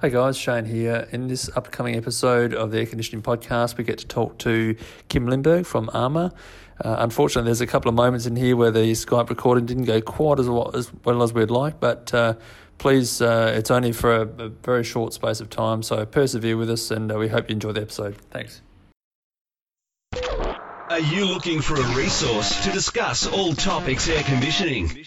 Hey guys, Shane here. In this upcoming episode of the Air Conditioning Podcast, we get to talk to Kim Limburg from ARMA. Uh, unfortunately, there's a couple of moments in here where the Skype recording didn't go quite as well as, well as we'd like, but uh, please, uh, it's only for a, a, very short space of time, so persevere with us and uh, we hope you enjoy the episode. Thanks. Are you looking for a resource to discuss all topics air conditioning?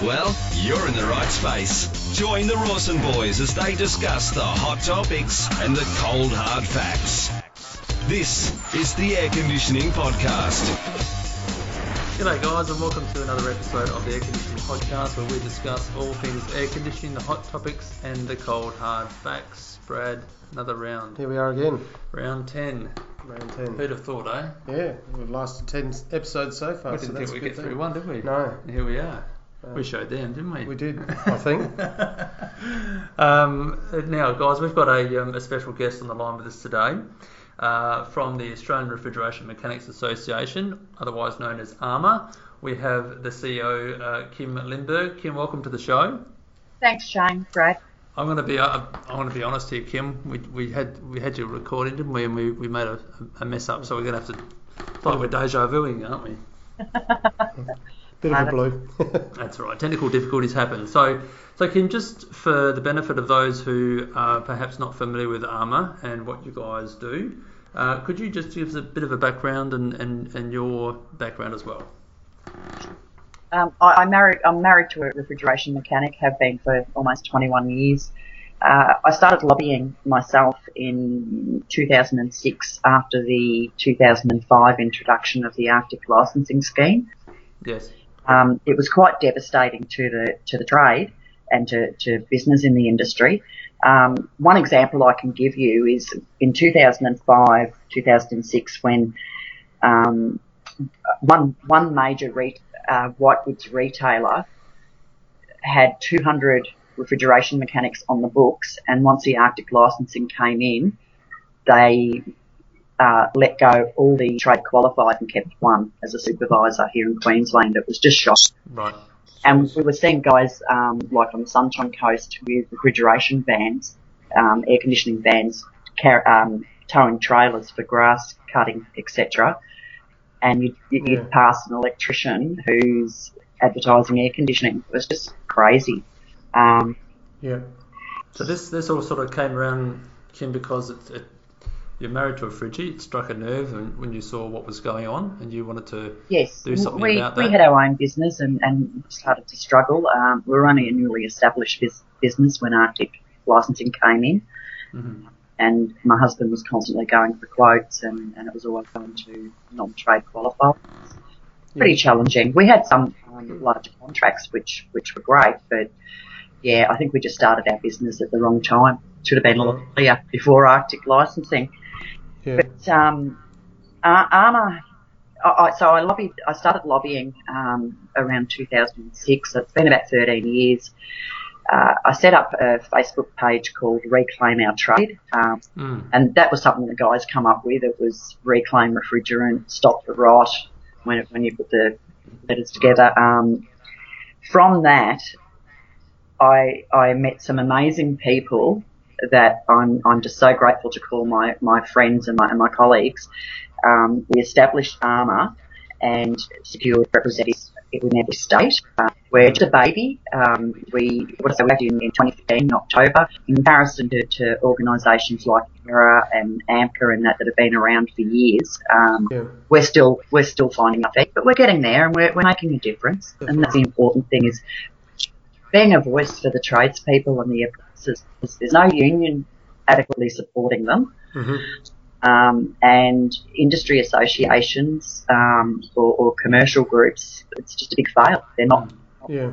Well, you're in the right space. Join the Rawson boys as they discuss the hot topics and the cold hard facts. This is the Air Conditioning Podcast. G'day guys and welcome to another episode of the Air Conditioning Podcast where we discuss all things air conditioning, the hot topics and the cold hard facts. Brad, another round. Here we are again. Round 10. Round 10. Who'd have thought, eh? Yeah, we've lasted 10 episodes so far. We didn't so think we'd get thing. through one, did we? No. Here we are. Uh, we showed them, didn't we? We did, I think. um, now, guys, we've got a, um, a special guest on the line with us today uh, from the Australian Refrigeration Mechanics Association, otherwise known as ARMA. We have the CEO, uh, Kim Limburg. Kim, welcome to the show. Thanks, Shane. Brad. I'm going to be uh, I want to be honest here, Kim. We, we had we had you recording, didn't we? And we, we made a, a mess up, so we're going to have to. It's like we're deja vuing, aren't we? Bit of a blue. That's right. Technical difficulties happen. So, so Kim, just for the benefit of those who are perhaps not familiar with ARMA and what you guys do, uh, could you just give us a bit of a background and, and, and your background as well? Um, I, I married, I'm married to a refrigeration mechanic, have been for almost 21 years. Uh, I started lobbying myself in 2006 after the 2005 introduction of the ARCtick licensing scheme. Yes. Um, it was quite devastating to the to the trade and to, to business in the industry. Um, one example I can give you is in 2005, 2006, when um, one one major re- uh, white goods retailer had 200 refrigeration mechanics on the books, and once the ARCtick licensing came in, they uh, let go all the trade qualified and kept one as a supervisor here in Queensland. It was just shocking. Right. And we were seeing guys um, like on the Sunshine Coast with refrigeration vans, um, air conditioning vans, car- um, towing trailers for grass cutting, etc. And you'd, you'd Yeah. pass an electrician who's advertising air conditioning. It was just crazy. Um, yeah. So this this all sort of came around, Kim, because it, it, you're married to a fridgie. It struck a nerve and when you saw what was going on, and you wanted to. Yes, do something we, about that. we had our own business and, and started to struggle. Um, we were only a newly established bus- business when ARCtick licensing came in, Mhm. And my husband was constantly going for quotes, and, and it was always going to non-trade qualifiers. Pretty challenging. We had some um, larger contracts, which which were great, but yeah, I think we just started our business at the wrong time. Should have been a lot earlier before ARCtick licensing. Yeah. But um, Ar- ARMA, I, I, so I lobbied. I started lobbying um, around 2006. So it's been about 13 years. Uh, I set up a Facebook page called Reclaim Our Trade, um, Mm. and that was something the guys come up with. It was reclaim refrigerant, stop the rot. When it, when you put the letters together, um, from that, I I met some amazing people that I'm I'm just so grateful to call my my friends and my and my colleagues. Um, we established ARMA and secured representatives in every state. Uh, we're just a baby. Um, we what I say we had in, in 2015 in October. In comparison to, to organisations like AIRAH and AMCA and that that have been around for years, um, Yeah. we're still we're still finding our feet, but we're getting there and we're, we're making a difference. And that's the important thing is being a voice for the tradespeople and the apprentices. There's no union adequately supporting them. hmm Um, and industry associations um, or, or commercial groups, it's just a big fail. They're not Yeah.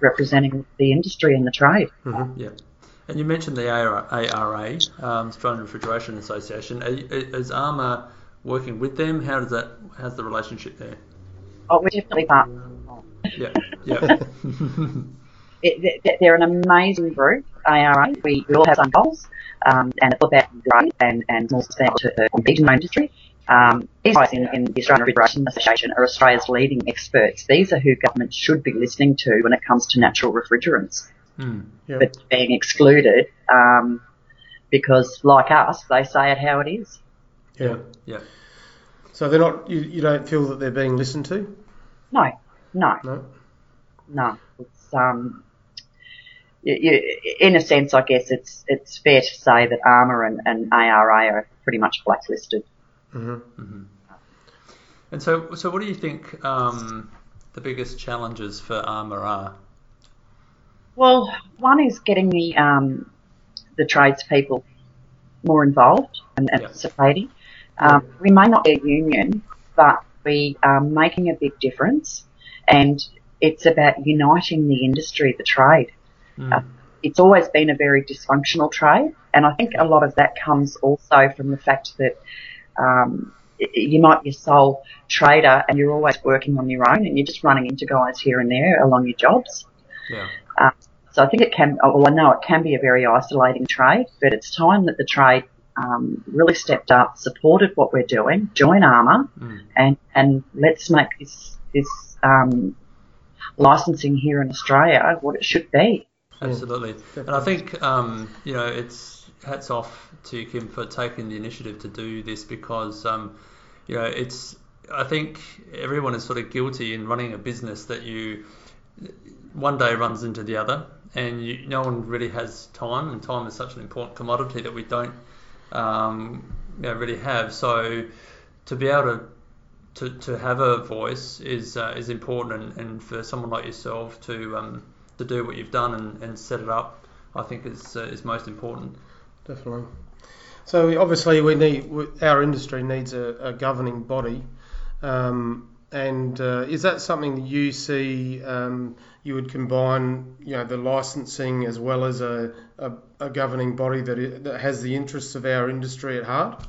representing the industry and the trade. hmm Yeah. And you mentioned the ARA, ARA um, Australian Refrigeration Association. Is ARMA working with them? How does that? How's the relationship there? Oh, we're definitely part. Yeah. Yeah. It, they- they're an amazing group, ARA. We, we all have some goals, um, and it's all about trade and, and more sustainable to compete in our industry. Um, these guys in, in the Australian Refrigeration Association are Australia's leading experts. These are who governments should be listening to when it comes to natural refrigerants. Mm. Yep. but being excluded um, because, like us, they say it how it is. Yeah. Yeah. So they're not. You, you don't feel that they're being listened to? No, no, No. no. It's um, you, you, in a sense, I guess it's it's fair to say that ARMA and, and ARA are pretty much blacklisted. hmm And so, so what do you think um, the biggest challenges for ARMA are? Well, one is getting the um, the tradespeople more involved and Yeah. participating. Um, we may not be a union, but we are making a big difference, and it's about uniting the industry, the trade. Uh, it's always been a very dysfunctional trade, and I think a lot of that comes also from the fact that um, you might be a sole trader and you're always working on your own, and you're just running into guys here and there along your jobs. Yeah. So I think it can, well, I know it can be a very isolating trade, but it's time that the trade um, really stepped up, supported what we're doing, join ARMA, Mm. and and let's make this this um, licensing here in Australia what it should be. Absolutely. And I think, um, you know, it's hats off to Kim, for taking the initiative to do this because, um, you know, it's, I think everyone is sort of guilty in running a business that you, one day runs into the other and you, no one really has time and time is such an important commodity that we don't, um, you know, really have. So to be able to to, to have a voice is uh, is important, and, and for someone like yourself to um, to do what you've done and, and set it up, I think is uh, is most important. Definitely. So we- obviously we need we- our industry needs a, a governing body, um, and uh, is that something that you see um, you would combine, you know, the licensing as well as a, a, a governing body that, that has the interests of our industry at heart?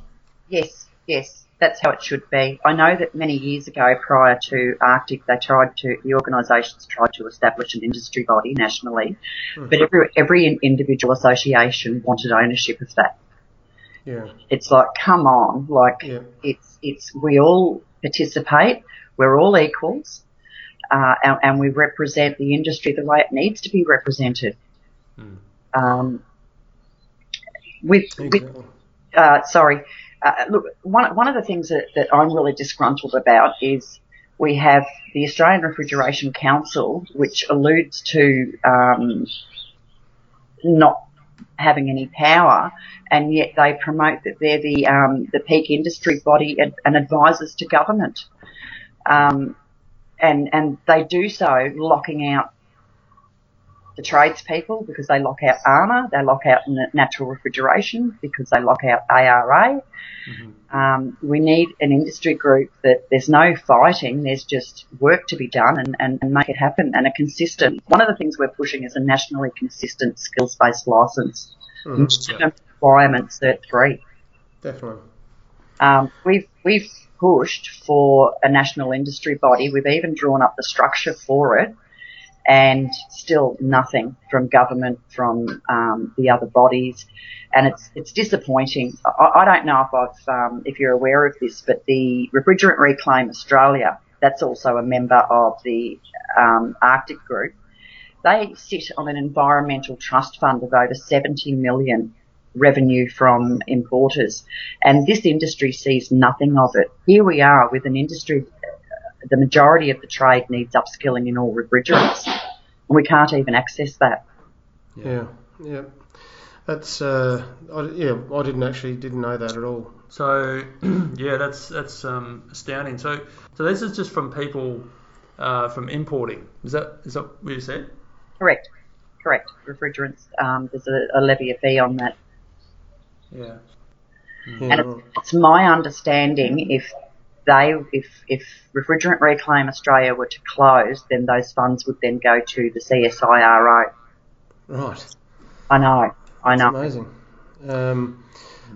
Yes, yes, that's how it should be. I know that many years ago, prior to ARCtick, they tried to, the organisations tried to establish an industry body nationally, but every, every individual association wanted ownership of that. Yeah. It's like, come on, like, Yeah. it's, it's, we all participate, we're all equals, uh, and, and we represent the industry the way it needs to be represented. Um, with, with uh, sorry. Uh, look, one, one of the things that, that I'm really disgruntled about is we have the Australian Refrigeration Council, which alludes to um, not having any power, and yet they promote that they're the um, the peak industry body and, and advisors to government, um, and and they do so locking out the tradespeople because they lock out ARMA, they lock out natural refrigeration because they lock out ARA. Um, we need an industry group that there's no fighting, there's just work to be done and, and, and make it happen and a consistent. One of the things we're pushing is a nationally consistent skills-based license. Yeah. Requirement Cert 3. Definitely. Um, we've we've pushed for a national industry body. We've even drawn up the structure for it, and still nothing from government, from um, the other bodies, and it's it's disappointing. I, I don't know if I've um, if you're aware of this, but the Refrigerant Reclaim Australia, that's also a member of the um, ARCtick Group. They sit on an environmental trust fund of over 70 million revenue from importers. And this industry sees nothing of it. Here we are with an industry, the majority of the trade needs upskilling in all refrigerants. And we can't even access that. Yeah. Yeah. That's uh, I, yeah. I didn't actually didn't know that at all. So yeah, that's that's um, astounding. So so this is just from people uh, from importing. Is that is that what you said? Correct. Correct. Refrigerants, um, there's a, a levy a fee on that. Yeah. Yeah. And it's, it's my understanding if they, if, if Refrigerant Reclaim Australia were to close, then those funds would then go to the CSIRO. Right. I know. I That's know. amazing. Um,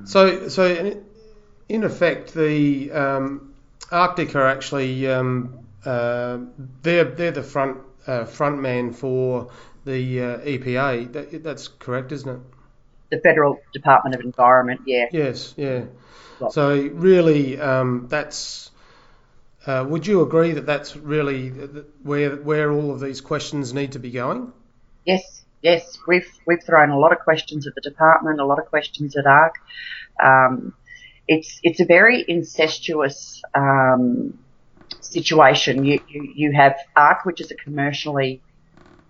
so, so in, in effect, the um, ARCtick are actually um, uh, they're they're the front uh, front man for the uh, EPA. That, that's correct, isn't it? The Federal Department of Environment, yeah. Yes. Yeah. So really, um, that's. Uh, would you agree that that's really where where all of these questions need to be going? Yes, Yes, we've we've thrown a lot of questions at the department, a lot of questions at ARC. Um, it's it's a very incestuous um, situation. You, you you have ARC, which is a commercially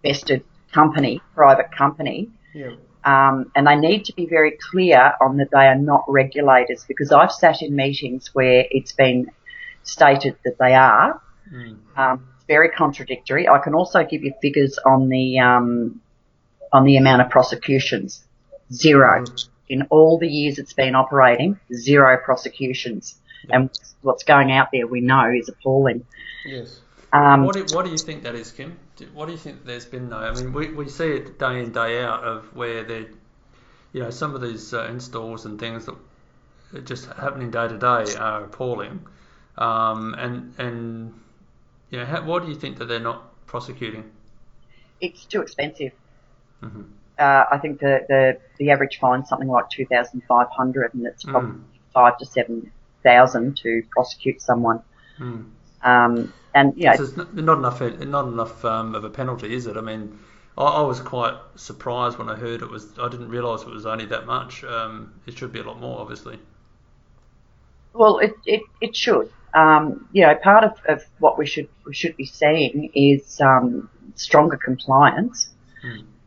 vested company, private company, Yeah. Um, and they need to be very clear on that they are not regulators because I've sat in meetings where it's been stated that they are. Um, it's very contradictory. I can also give you figures on the um, on the amount of prosecutions. Zero. In all the years it's been operating, zero prosecutions. And what's going out there we know is appalling. Yes. Um, What do, what do you think that is, Kim? What do you think there's been though? I mean, we, we see it day in day out of where they, you know, some of these uh, installs and things that are just happening day to day are appalling. Um, and and you know, how, what do you think that they're not prosecuting? it's too expensive. Mhm. Uh, I think the, the, the average fine's something like 2,500 and it's probably five to 7,000 to prosecute someone. Mm. Um, and, you know, So it's not, enough, not enough um, of a penalty, is it? I mean, I, I was quite surprised when I heard it was. I didn't realise it was only that much. Um, it should be a lot more, obviously. Well, it, it, it should. Um, you know, part of, of what we should we should be seeing is um, stronger compliance.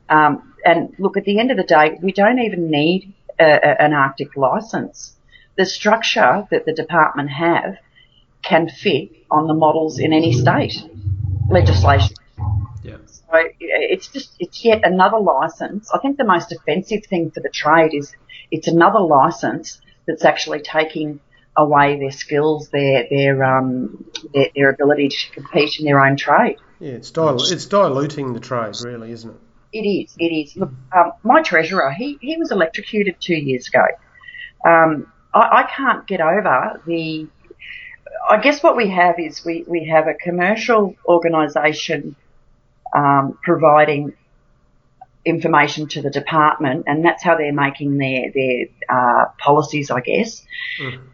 Um, and look, at the end of the day, we don't even need a, a, an ARCtick license. The structure that the department have can fit on the models in any state legislation. Yeah. So it's just it's yet another license. I think the most offensive thing for the trade is it's another license that's actually taking away their skills, their their um their, their ability to compete in their own trade. Yeah, it's dil- it's diluting the trade, really, isn't it? It is. It is. Look, um, my treasurer, he, he was electrocuted two years ago. Um, I, I can't get over the. I guess what we have is we, we have a commercial organisation um, providing information to the department, and that's how they're making their their uh, policies, I guess.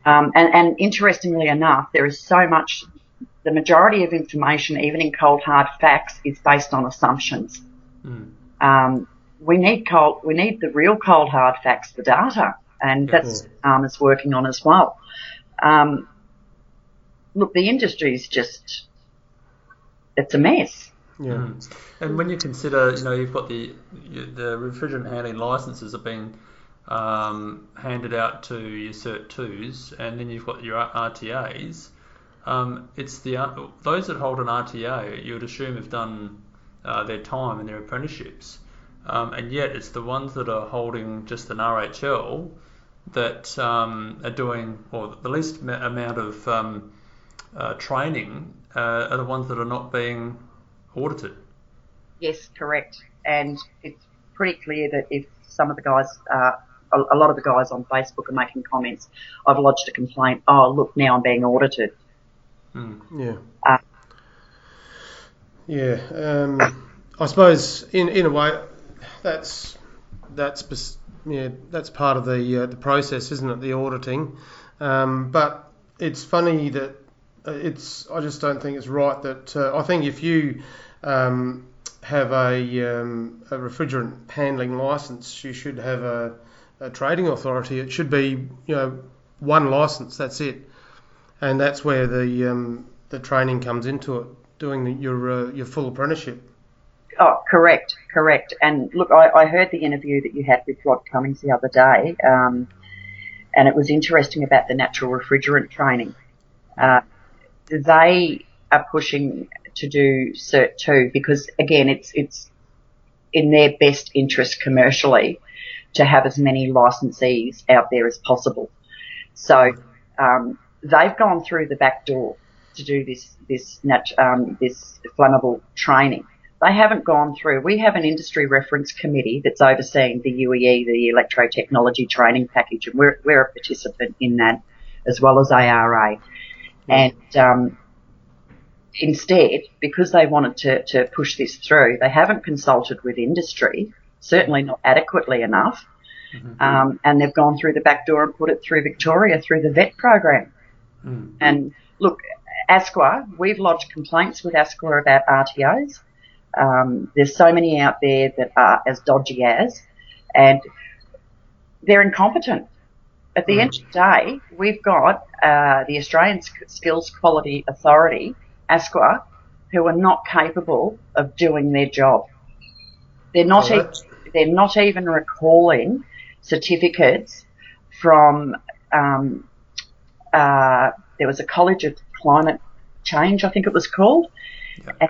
Um, and, and interestingly enough, there is so much. The majority of information, even in cold hard facts, is based on assumptions. Um, we need cold, we need the real cold hard facts, the data, and that's um, is working on as well. Um, look, the industry is just it's a mess. Yeah. And when you consider, you know, you've got the the refrigerant handling licenses have been um, handed out to your Cert twos, and then you've got your RTAs. Um, it's the those that hold an RTA, you would assume have done uh, their time and their apprenticeships, um, and yet it's the ones that are holding just an RHL that um, are doing, or the least amount of um, uh, training uh, are the ones that are not being audited. Yes, correct. And it's pretty clear that if some of the guys, uh, a, a lot of the guys on Facebook are making comments, I've lodged a complaint. Oh, look, now I'm being audited. Yeah. Uh, Yeah. Um, I suppose in in a way, that's that's yeah that's part of the uh, the process, isn't it? The auditing. Um, but it's funny that it's. I just don't think it's right that uh, I think if you um, have a um, a refrigerant handling license, you should have a, a trading authority. It should be you know one license. That's it, and that's where the um, the training comes into it doing the, your uh, your full apprenticeship. Oh, correct, correct. And look, I, I heard the interview that you had with Rod Cummings the other day, um, and it was interesting about the natural refrigerant training. Uh, they are pushing to do Cert 2 because, again, it's, it's in their best interest commercially to have as many licensees out there as possible. So um, they've gone through the back door to do this this nat- um, this flammable training. They haven't gone through. We have an industry reference committee that's overseeing the UEE, the electrotechnology training package, and we're we're a participant in that as well as ARA. And um, instead, because they wanted to, to push this through, they haven't consulted with industry, certainly not adequately enough. Um, and they've gone through the back door and put it through Victoria through the VET program. And look, ASQA, we've lodged complaints with ASQA about RTOs. Um, there's so many out there that are as dodgy as, and they're incompetent. At the end of the day, we've got uh, the Australian Skills Quality Authority, ASQA, who are not capable of doing their job. They're not. E- they're not even recalling certificates from. Um, uh, there was a College of Climate Change, I think it was called,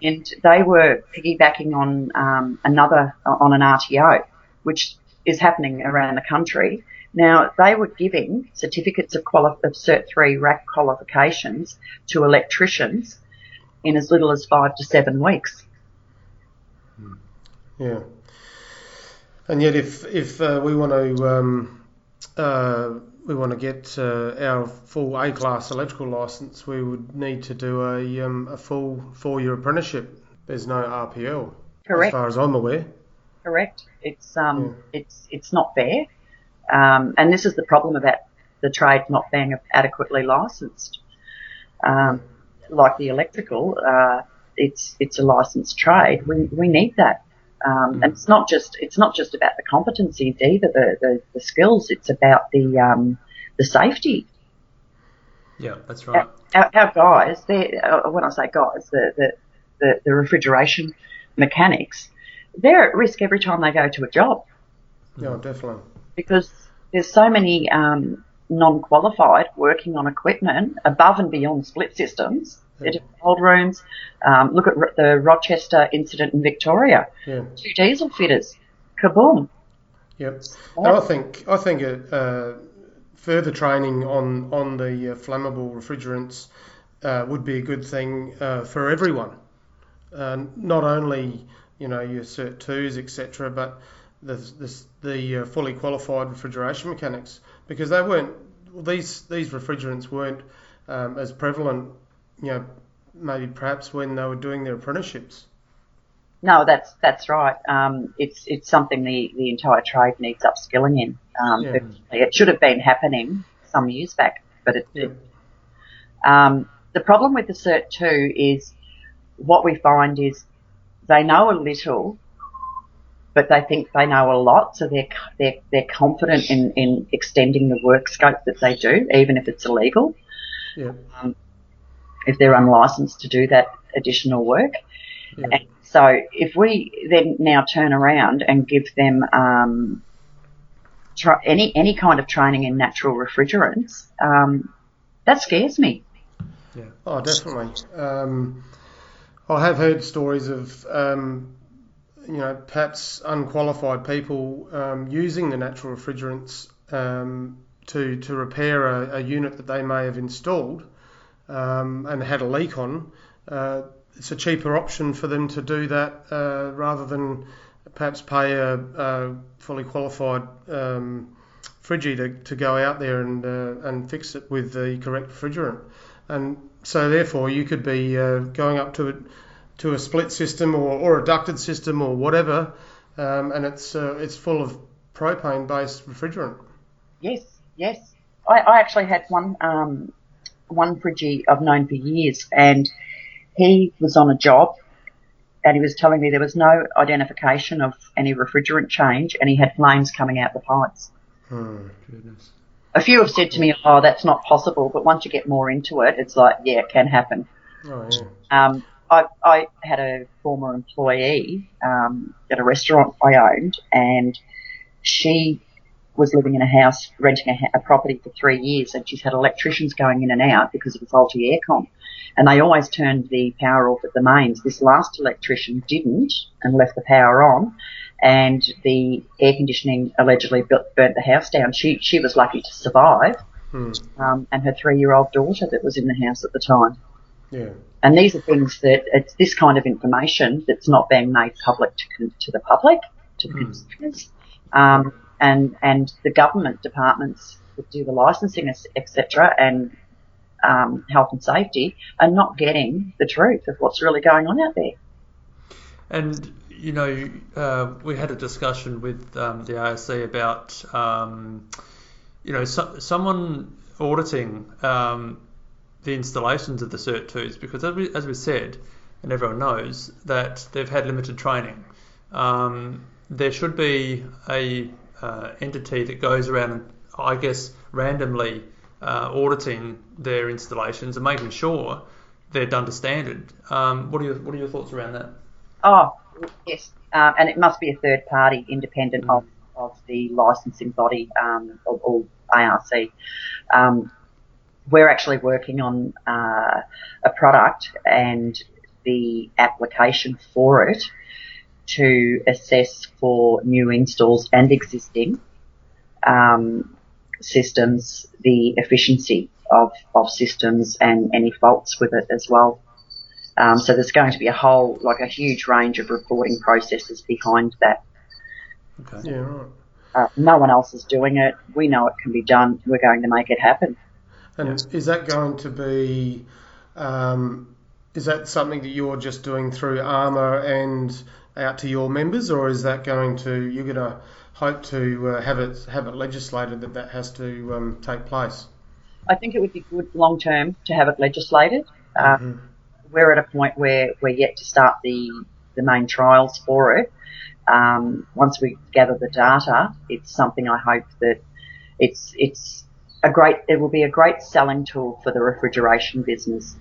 and they were piggybacking on um, another on an RTO, which is happening around the country. Now they were giving certificates of, quali- of Cert Three RAC qualifications to electricians in as little as five to seven weeks. Yeah. And yet, if if uh, we want to um, uh, we want to get uh, our full A class electrical license, we would need to do a um, a full four year apprenticeship. There's no RPL, Correct. as far as I'm aware. Correct. It's um, it's it's not fair, um, and this is the problem about the trade not being adequately licensed. Um, like the electrical, uh, it's it's a licensed trade. We we need that, um, and it's not just it's not just about the competencies either, the the, the skills. It's about the um, the safety. Yeah, that's right. Our, our guys, they uh, when I say guys, the, the the the refrigeration mechanics, they're at risk every time they go to a job Yeah, definitely. Because there's so many um, non-qualified working on equipment above and beyond split systems. Just cold rooms. Um, look at the Rochester incident in Victoria. Yeah. Two diesel fitters. Kaboom. Yep. And I think I think uh, uh, further training on on the uh, flammable refrigerants uh, would be a good thing uh, for everyone. Uh, not only you know your Cert twos etc. But the the, the uh, fully qualified refrigeration mechanics because they weren't well, these these refrigerants weren't um, as prevalent you know maybe perhaps when they were doing their apprenticeships. No, that's that's right. Um, it's it's something the, the entire trade needs upskilling in. Um, Yeah. It should have been happening some years back, but it Yeah. didn't. Um, the problem with the Cert 2 is what we find is they know a little, but they think they know a lot, so they're, they're, they're confident in, in extending the work scope that they do, even if it's illegal, Yeah. if they're unlicensed to do that additional work. Yeah. And so if we then now turn around and give them um, tra- any any kind of training in natural refrigerants, um, that scares me. Yeah. Oh, definitely. Um, I have heard stories of, um, you know, perhaps unqualified people um, using the natural refrigerants um, to to repair a, a unit that they may have installed um, and had a leak on. Uh, it's a cheaper option for them to do that uh, rather than perhaps pay a, a fully qualified um, to, to go out there and uh, and fix it with the correct refrigerant. And so therefore you could be uh, going up to to a split system or, or a ducted system or whatever, um, and it's uh, it's full of propane based refrigerant. Yes, yes. I, I actually had one um, one fridgie I've known for years, and he was on a job, and he was telling me there was no identification of any refrigerant change, and he had flames coming out the pipes. Oh goodness. A few have said to me, "Oh, that's not possible," but once you get more into it, it's like, yeah, it can happen. Oh yeah. Um, I, I had a former employee um, at a restaurant I owned, and she was living in a house, renting a, ha- a property for three years, and she's had electricians going in and out because of a faulty aircon. And they always turned the power off at the mains. This last electrician didn't and left the power on, and the air conditioning allegedly bu- burnt the house down. She she was lucky to survive, Hmm. um, and her three-year-old daughter that was in the house at the time. Yeah. And these are things that it's this kind of information that's not being made public to, to the public, to the consumers, um, and and the government departments that do the licensing, etc., and um, health and safety are not getting the truth of what's really going on out there. And you know, uh, we had a discussion with um, the ASC about um, you know so, someone auditing um, the installations of the Cert twos because as we, as we said, and everyone knows that they've had limited training. Um, there should be a uh, entity that goes around, I guess, randomly uh, auditing their installations and making sure they're done to standard. Um, what are your What are your thoughts around that? Oh, yes, um, and it must be a third party, independent mm. of, of the licensing body um, or, or ARC. Um, we're actually working on uh, a product and the application for it to assess for new installs and existing um, systems the efficiency of, of systems and any faults with it as well. Um, so there's going to be a whole, like a huge range of reporting processes behind that. Okay. Yeah, right. Uh, no one else is doing it. We know it can be done. We're going to make it happen. And yeah. is that going to be, um, is that something that you're just doing through ARMA and out to your members, or is that going to, you're going to hope to uh, have it have it legislated that that has to um, take place? I think it would be good long term to have it legislated. Uh, mm-hmm. We're at a point where we're yet to start the the main trials for it. Um, once we gather the data, it's something I hope that it's it's a great it will be a great selling tool for the refrigeration business.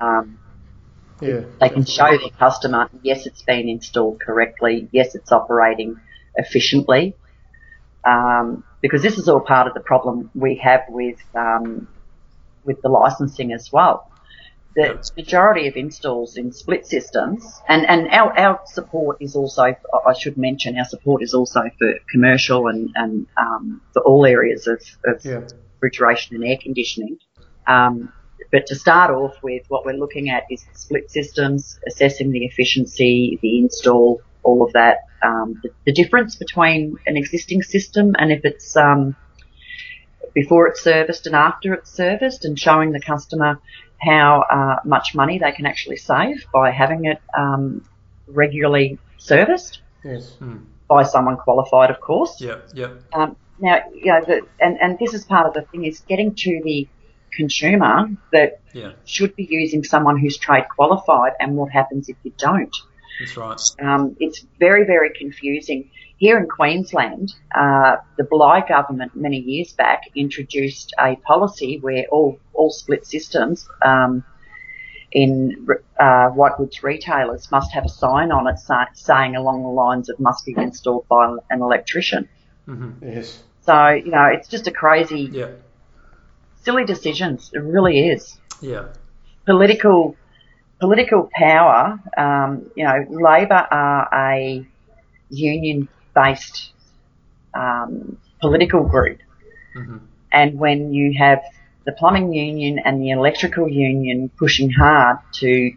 Um, yeah, they can show their customer, yes, it's been installed correctly, yes, it's operating efficiently, um, because this is all part of the problem we have with um, with the licensing as well. The majority of installs in split systems, and, and our, our support is also, I should mention, our support is also for commercial and, and um, for all areas of, of yeah. Refrigeration and air conditioning. Um, but to start off with, what we're looking at is split systems, assessing the efficiency, the install, all of that, um, the, the, difference between an existing system and if it's um, before it's serviced and after it's serviced, and showing the customer how uh, much money they can actually save by having it um, regularly serviced. Yes. Mm. By someone qualified, of course. Yep. Yep. Now, you know, the, and and this is part of the thing is getting to the consumer that yeah. should be using someone who's trade qualified, and what happens if you don't. That's right. Um, it's very, very confusing. Here in Queensland, uh, the Bligh government many years back introduced a policy where all, all split systems um, in uh, whitegoods retailers must have a sign on it say, saying along the lines of must be installed by an electrician. Mm-hmm. Yes. So, you know, it's just a crazy, yeah. silly decisions. It really is. Yeah. Political political power, um, you know, Labor are a union-based um, political group, mm-hmm. and when you have the plumbing union and the electrical union pushing hard to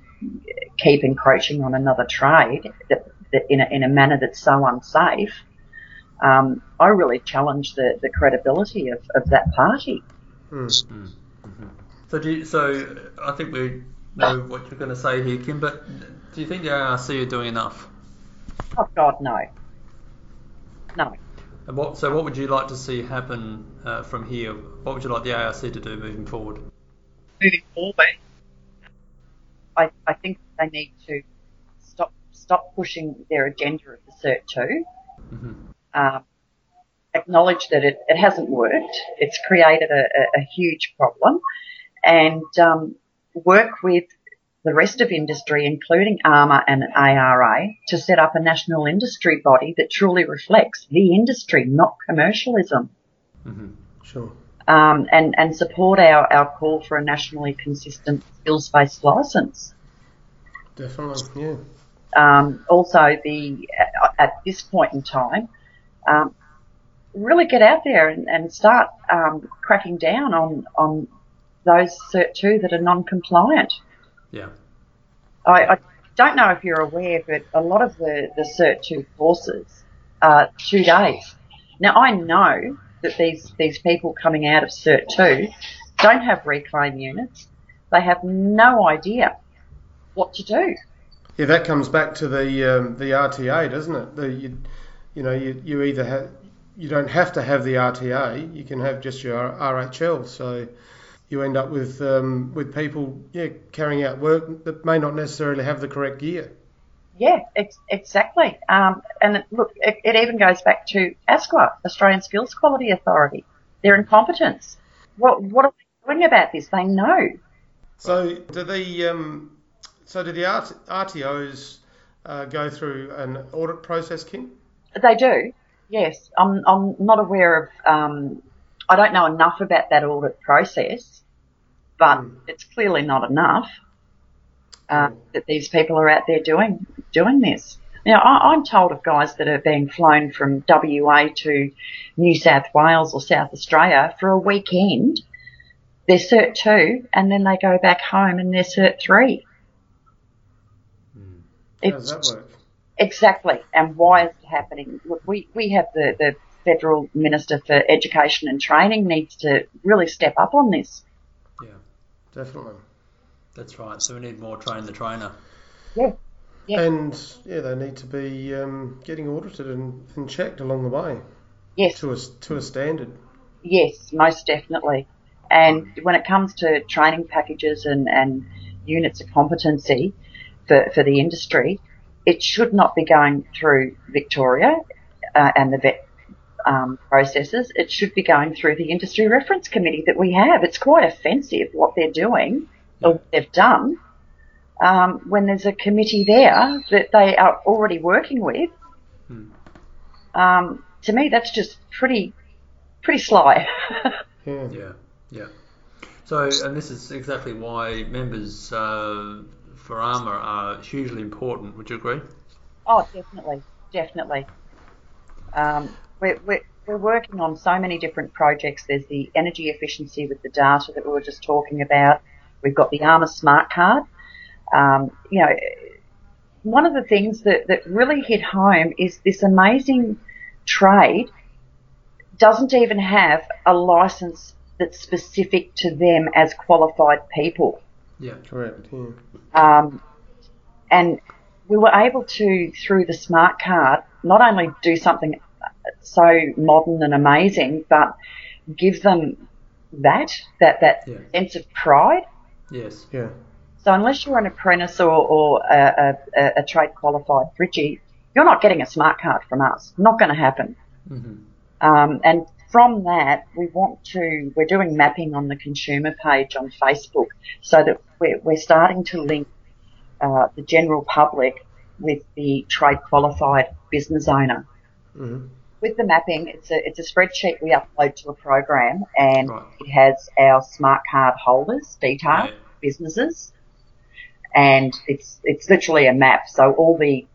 keep encroaching on another trade in, a, in a manner that's so unsafe, um, I really challenge the, the credibility of, of that party. Mm-hmm. So, do you, so I think we know what you're going to say here, Kim, but do you think the ARC are doing enough? Oh God, no. No. And what, so what would you like to see happen uh, from here? What would you like the ARC to do moving forward? Moving forward, I, I think they need to stop stop pushing their agenda of the Cert 2. Mm-hmm. Um, acknowledge that it, it hasn't worked. It's created a, a, a huge problem. And um, work with the rest of industry, including ARMA and ARA, to set up a national industry body that truly reflects the industry, not commercialism. Mm-hmm. Sure. Um, and, and support our, our call for a nationally consistent skills-based license. Definitely, yeah. Um, also, the at this point in time, um, really get out there and, and start um, cracking down on on those Cert 2 that are non-compliant. Yeah. I, I, don't know if you're aware, but a lot of the, the Cert 2 courses are two days. Now, I know that these, these people coming out of Cert 2 don't have reclaim units. They have no idea what to do. Yeah, that comes back to the um, the RTA, doesn't it? The, you, you know, you, you either have you don't have to have the RTA, you can have just your RHL. So you end up with um, with people yeah carrying out work that may not necessarily have the correct gear. Yeah, ex- exactly. Um, and it, look, it, it even goes back to ASQA, Australian Skills Quality Authority. Their incompetence. What what are they doing about this? They know. So do the um, so do the RTOs uh, go through an audit process, Kim? They do. Yes, I'm I'm not aware of. Um, I don't know enough about that audit process, but Mm. it's clearly not enough uh, Mm. that these people are out there doing doing this. Now, I, I'm told of guys that are being flown from WA to New South Wales or South Australia for a weekend. They're Cert 2 and then they go back home and they're Cert 3. How does that work? Exactly. And why is it happening? Look, we, we have the, the Federal Minister for Education and Training needs to really step up on this. Yeah, Definitely. that's right. So we need more train the trainer. Yeah. Yeah. And yeah, they need to be um, getting audited and, and checked along the way Yes. to a to a standard. Yes, most definitely. And when it comes to training packages and, and units of competency for, for the industry, it should not be going through Victoria uh, and the vet um, processes. It should be going through the industry reference committee that we have. It's quite offensive what they're doing or what they've done um, when there's a committee there that they are already working with. Hmm. Um, to me, that's just pretty pretty sly. Yeah. Yeah, yeah. So, and this is exactly why members uh, for ARMA are hugely important. Would you agree? Oh, definitely, definitely. Um, we're, we're, we're working on so many different projects. There's the energy efficiency with the data that we were just talking about. We've got the ARMA smart card. Um, you know, one of the things that, that really hit home is this amazing trade doesn't even have a license that's specific to them as qualified people. Yeah. Correct. Yeah. Um, and we were able to, through the smart card, not only do something so modern and amazing, but give them that, that, that Yeah. sense of pride. Yes. Yeah. So unless you're an apprentice or, or a, a, a trade qualified fridgie, you're not getting a smart card from us. Not going to happen. hmm Um, and from that, we want to, we're doing mapping on the consumer page on Facebook so that we're, we're starting to link uh, the general public with the trade qualified business owner. hmm With the mapping, it's a, it's a spreadsheet we upload to a program and Right. it has our smart card holders detailed, Yeah. businesses, and it's, it's literally a map. So all the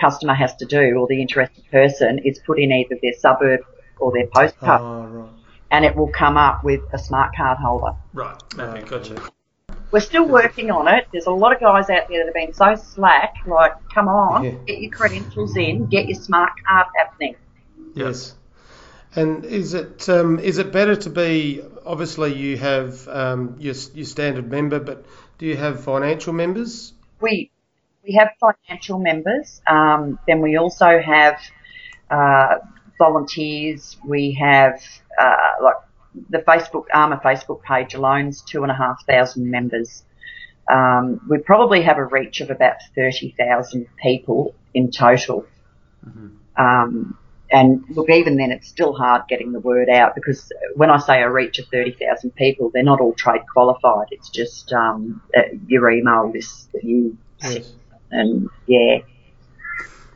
customer has to do or the interested person is put in either their suburb or their postcard. Oh, right. and it will come up with a smart card holder. Right. Mapping. Gotcha. We're still working on it. There's a lot of guys out there that have been so slack, like, come on, Yeah. get your credentials in, get your smart card happening. Yes. And is it um, is it better to be obviously you have um, your your standard member, but do you have financial members? We we have financial members, um, then we also have uh, volunteers. We have uh, like the Facebook ARMA Facebook page alone's two and a half thousand members. Um, we probably have a reach of about thirty thousand people in total. Um, and look, even then, it's still hard getting the word out because when I say a reach of 30,000 people, they're not all trade qualified. It's just um, uh, your email list that you Yes. and yeah.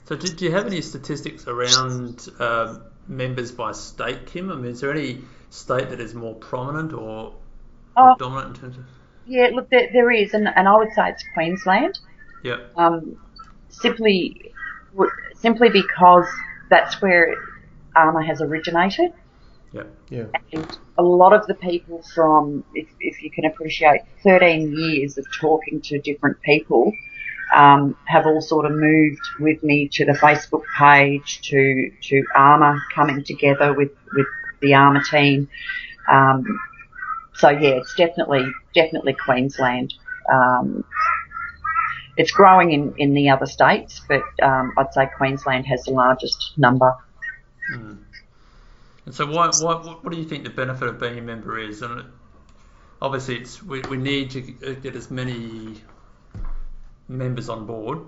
So, do you have any statistics around uh, members by state, Kim? I mean, is there any state that is more prominent or Oh. dominant in terms of? Yeah, look, there, there is, and, and I would say it's Queensland. Yeah. Um, simply, simply because that's where ARMA has originated. Yeah. Yeah. And a lot of the people from, if, if you can appreciate, 13 years of talking to different people, um, have all sort of moved with me to the Facebook page, to, to ARMA coming together with, with the ARMA team. Um, so yeah, it's definitely, definitely Queensland. Um, it's growing in, in the other states, but um, I'd say Queensland has the largest number. And so, why, why, what what do you think the benefit of being a member is? And obviously it's we, we need to get as many members on board.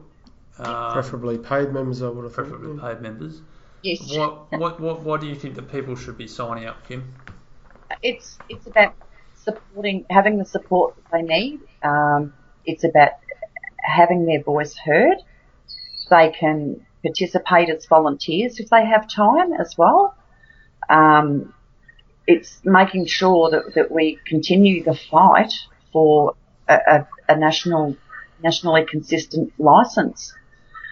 Um, Preferably paid members, I would have thought. preferably paid members. Yes. What, what what what do you think that people should be signing up, Kim? it's it's about supporting, having the support that they need. Um, it's about having their voice heard. They can participate as volunteers if they have time as well. Um, it's making sure that, that we continue the fight for a, a, a national, nationally consistent license.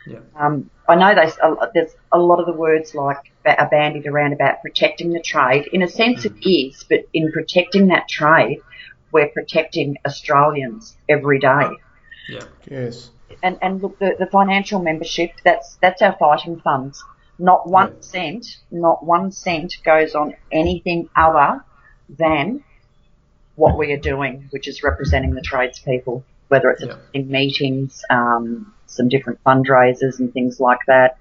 Yeah. Um, I know there's a, there's a lot of the words like are bandied around about protecting the trade. In a sense, it is, but in protecting that trade, we're protecting Australians every day. Yeah. Yes. And and look, the, the financial membership that's that's our fighting funds. Not one Yeah. cent, not one cent goes on anything other than what we are doing, which is representing the tradespeople, whether it's Yeah. in meetings, um, some different fundraisers and things like that.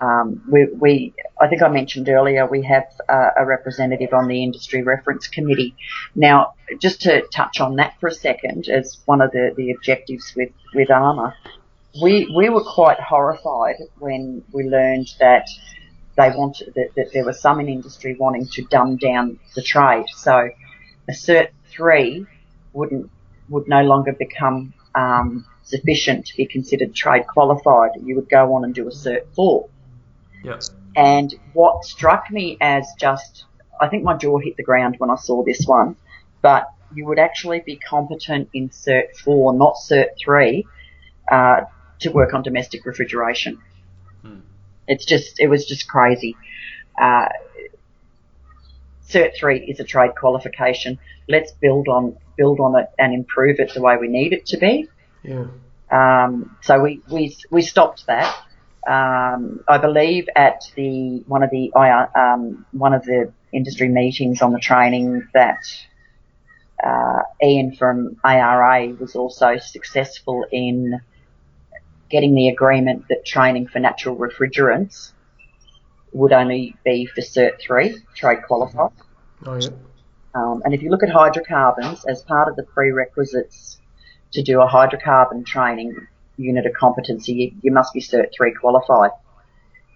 Um, we, we, I think I mentioned earlier, we have uh, a representative on the industry reference committee. Now, just to touch on that for a second, as one of the, the objectives with, with ARMA, we, we were quite horrified when we learned that they wanted, that, that there was some in industry wanting to dumb down the trade. So a cert three wouldn't, would no longer become, um, sufficient to be considered trade qualified. You would go on and do a cert four. Yeah. And what struck me as just, I think my jaw hit the ground when I saw this one, but you would actually be competent in Cert 4, not Cert 3, uh, to work on domestic refrigeration. Hmm. It's just, it was just crazy. Uh, Cert 3 is a trade qualification. Let's build on, build on it and improve it the way we need it to be. Yeah. Um, so we, we, we stopped that. Um, I believe at the, one of the, um, one of the industry meetings on the training that, uh, Ian from ARA was also successful in getting the agreement that training for natural refrigerants would only be for Cert 3, trade qualified. Oh, yeah. Um, and if you look at hydrocarbons as part of the prerequisites to do a hydrocarbon training unit of competency, you, you must be Cert 3 qualified.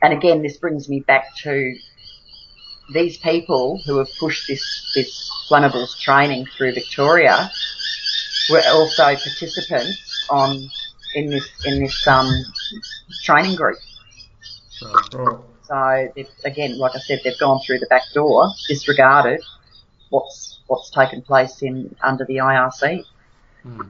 And again, this brings me back to these people who have pushed this, this flammables training through Victoria were also participants on in this in this um, training group. Right. Right. So again, like I said, they've gone through the back door, disregarded what's what's taken place in under the IRC. Hmm.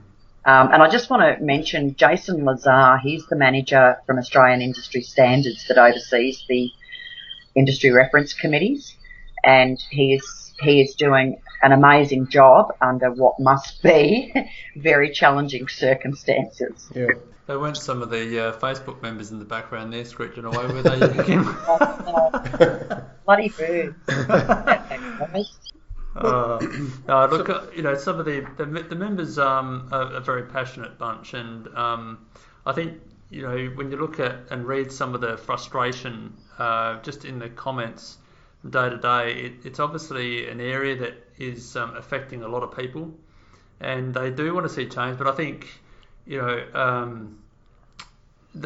Um, and I just want to mention Jason Lazar. He's the manager from Australian Industry Standards that oversees the industry reference committees, and he is he is doing an amazing job under what must be very challenging circumstances. Yeah. They weren't some of the uh, Facebook members in the background there screeching away, were they? Bloody birds. Uh, look, uh, you know, some of the the, the members um, are a very passionate bunch, and um, I think you know when you look at and read some of the frustration uh, just in the comments day to day, it's obviously an area that is um, affecting a lot of people, and they do want to see change. But I think you know.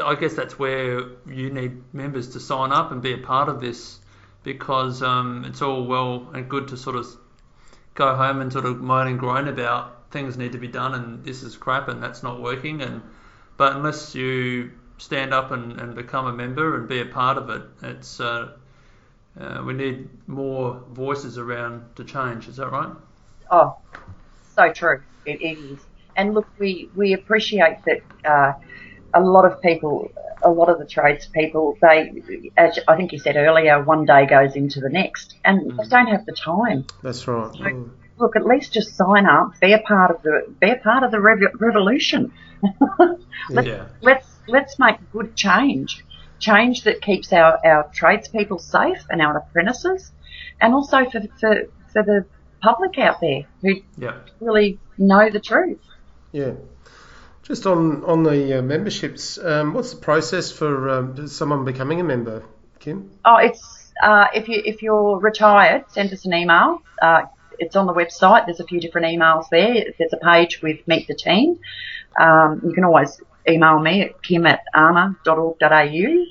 I guess that's where you need members to sign up and be a part of this because um, it's all well and good to sort of go home and sort of moan and groan about things need to be done and this is crap and that's not working and but unless you stand up and, and become a member and be a part of it it's uh, uh, we need more voices around to change is that right Oh, so true. It, it is. And look, we, we appreciate that uh, a lot of people, a lot of the tradespeople, they, as I think you said earlier, one day goes into the next, and they don't have the time. That's right. Mm. Look, at least just sign up, be a part of the, be a part of the rev- revolution. let's, Yeah. let's let's make good change, change that keeps our our tradespeople safe and our apprentices, and also for for for the public out there who yeah really know the truth. Yeah. Just on on the uh, memberships, um, what's the process for um, someone becoming a member, Kim? Oh, it's uh, if you if you're retired, send us an email. Uh, it's on the website. There's a few different emails there. There's a page with Meet the Team. Um, you can always email me at kim at arma.org.au.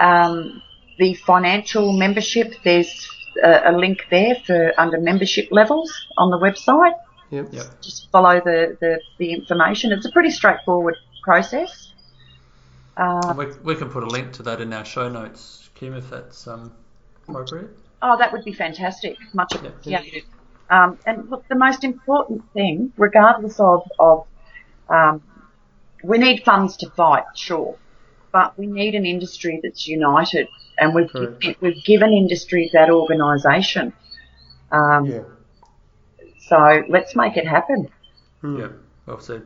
Um, the financial membership, there's a, a link there for under membership levels on the website. Yep. Yep. Just follow the, the, the information. It's a pretty straightforward process. Uh, we, we can put a link to that in our show notes, Kim, if that's um, appropriate. Oh, that would be fantastic. Much appreciated. Um, and look, the most important thing, regardless of, of um, we need funds to fight, sure, but we need an industry that's united, and we've Correct. given, we've given industry that organisation. Um, Yeah. So let's make it happen. Yeah, well said.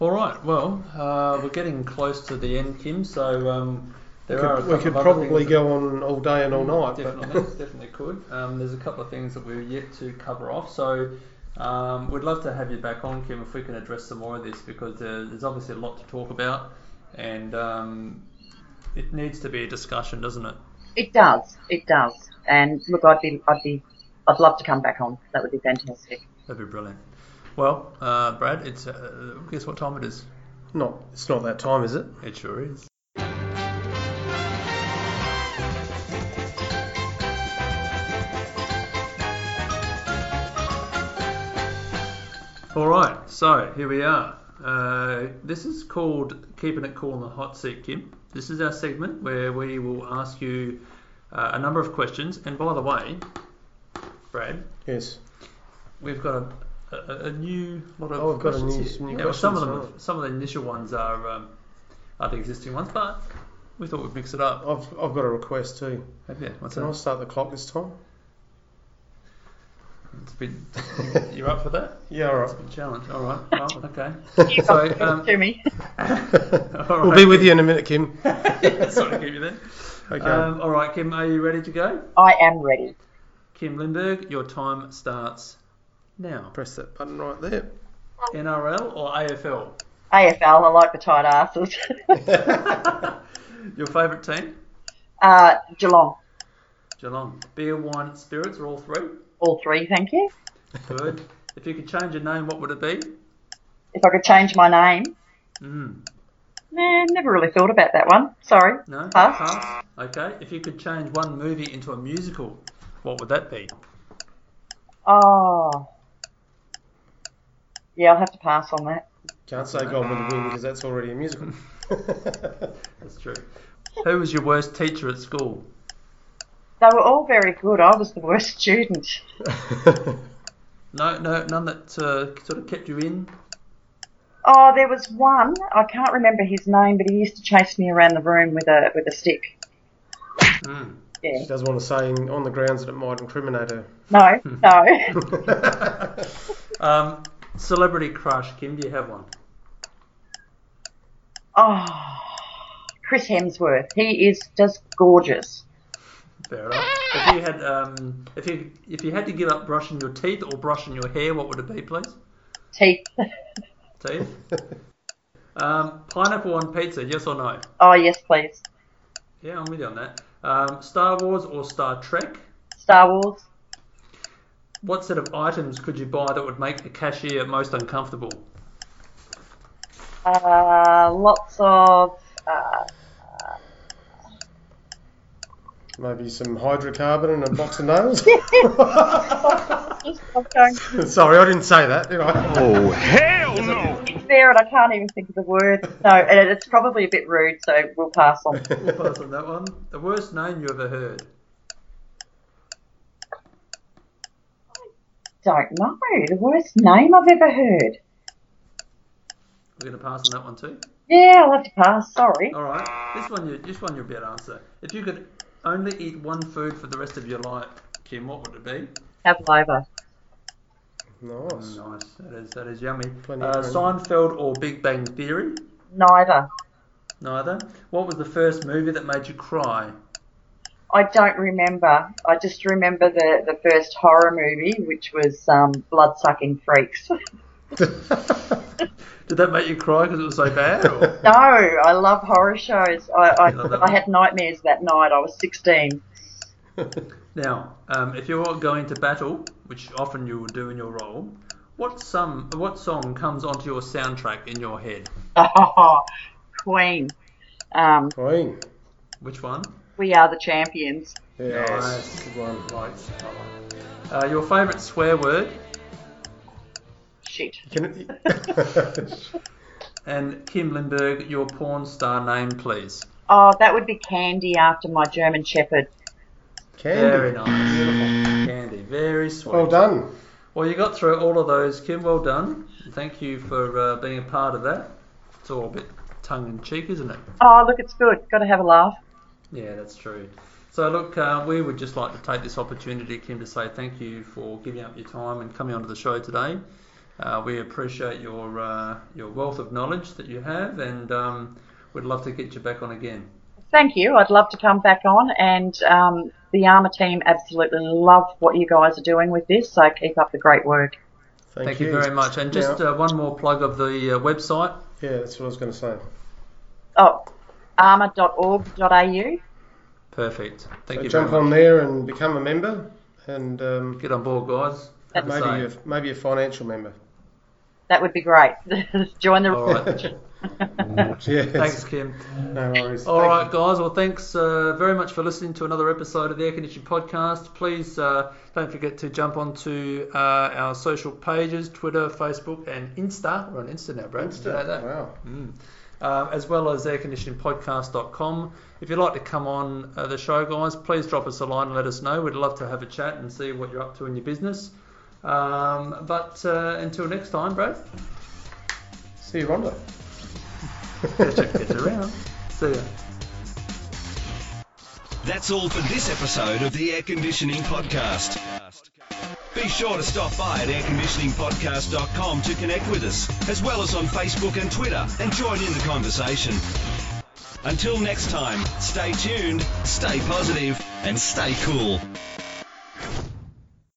All right, well, uh, we're getting close to the end, Kim, so um, there are a Could, we could of probably things go on all day and all night. Definitely, But definitely could. Um, there's a couple of things that we're yet to cover off, so um, we'd love to have you back on, Kim, if we can address some more of this because uh, there's obviously a lot to talk about, and um, it needs to be a discussion, doesn't it? It does. It does. And look, I'd be, I'd be, I'd love to come back on. That would be fantastic. That'd be brilliant. Well, uh, Brad, it's uh, guess what time it is? not, it's not that time, is it? It sure is. All right, so here we are. Uh, this is called Keeping It Cool on the Hot Seat, Kim. This is our segment where we will ask you uh, a number of questions. And by the way, Brad, Yes. we've got a, a, a new lot of Oh, we've got a new- some new yeah, well, some of them, questions, some of the initial ones are um, are the existing ones, but we thought we'd mix it up. I've, I've got a request too. Have you? What's Can I that? start the clock this time? It's a bit, you're up for that? Yeah, all right. It's a bit challenge. All right. Well, okay. so, um, to me. all We'll be with you in a minute, Kim. Sorry to keep you there. Okay. Um, all right, Kim, are you ready to go? I am ready. Kim Limburg, your time starts now. Press that button right there. NRL or AFL? AFL, I like the tight asses. Your favourite team? uh, Geelong, Geelong. Beer, wine, spirits, or all three? all three, thank you. Good. if you could change your name, what would it be? If I could change my name, Mm. nah, never really thought about that one. Sorry. No? Pass. Pass? Okay. If you could change one movie into a musical, what would that be? Oh. Yeah, I'll have to pass on that. Can't say Gone with the Wind because that's already a musical. That's true. Who was your worst teacher at school? They were all very good. I was the worst student. No, no, none that uh, sort of kept you in. Oh, there was one. I can't remember his name, but he used to chase me around the room with a with a stick. Mm. Yeah. she doesn't want to say on the grounds that it might incriminate her. No, no. Um, celebrity crush, Kim. Do you have one? oh, Chris Hemsworth. He is just gorgeous. Fair enough. If you had, um, if you if you had to give up brushing your teeth or brushing your hair, what would it be, please? Teeth. Teeth. Um, pineapple on pizza, yes or no? Oh, yes, please. Yeah, I'm with you on that. Um, Star Wars or Star Trek? Star Wars. What set of items could you buy that would make the cashier most uncomfortable? Uh, lots of. Uh, Maybe some hydrocarbon and a box of nails. Sorry, I didn't say that, did I? Oh, hell no! it's there, and I can't even think of the word. No, and it's probably a bit rude, so we'll pass on. We'll pass on that one. The worst name you ever heard? I Don't know the worst name I've ever heard. We're going to pass on that one too. Yeah, I'll have to pass. Sorry. All right. This one, you, this one you'll be able to answer. If you could only eat one food for the rest of your life, Kim, what would it be? Have over. Nice. Nice. That is that is yummy. Plenty Uh, Seinfeld or Big Bang Theory? Neither. Neither. What was the first movie that made you cry? I don't remember. I just remember the, the first horror movie, which was um, Blood Sucking Freaks. Did that make you cry because it was so bad? Or? no, I love horror shows. I, You love that I, I had nightmares that night. I was 16. Now, um, if you're going to battle, which often you will do in your role, what some what song comes onto your soundtrack in your head? Oh, Queen. Um, Queen. Which one? we are the champions. Yes. Nice. Good one. Right. Uh, your favourite swear word Shit. Can and Kim Limburg, your porn star name, please. Oh, that would be Candy after my German Shepherd. Candy. Very nice. Beautiful. Candy. Very sweet. Well done. Well, you got through all of those, Kim. Well done. Thank you for uh, being a part of that. It's all a bit tongue in cheek, isn't it? Oh, look, it's good. Got to have a laugh. Yeah, that's true. So, look, uh, we would just like to take this opportunity, Kim, to say thank you for giving up your time and coming onto the show today. Uh, we appreciate your uh, your wealth of knowledge that you have, and um, we'd love to get you back on again. Thank you. I'd love to come back on, and um, the ARMA team absolutely love what you guys are doing with this. So keep up the great work. Thank, Thank you very much. And just Now- uh, one more plug of the uh, website. yeah, that's what I was going to say. Oh, arma.org.au. Perfect. Thank So you jump very on there and become a member, and um, Get on board, guys. Maybe say. a, maybe a financial member. That would be great. Join the. All right. Thanks, Kim. No worries. All Thank right, guys. Well, thanks uh, very much for listening to another episode of the Air Conditioning Podcast. Please uh, don't forget to jump onto uh, our social pages Twitter, Facebook, and Insta. We're on Insta now, Brad. Did you know that? Wow. Um, as well as airconditioningpodcast.com. If you'd like to come on uh, the show, guys, please drop us a line and let us know. We'd love to have a chat and see what you're up to in your business. Um, but uh, until next time, Brad, See you, Rhonda. Around. See ya. That's all for this episode of the Air Conditioning Podcast. Be sure to stop by at airconditioningpodcast.com to connect with us, as well as on Facebook and Twitter, and join in the conversation. Until next time, stay tuned, stay positive, and stay cool.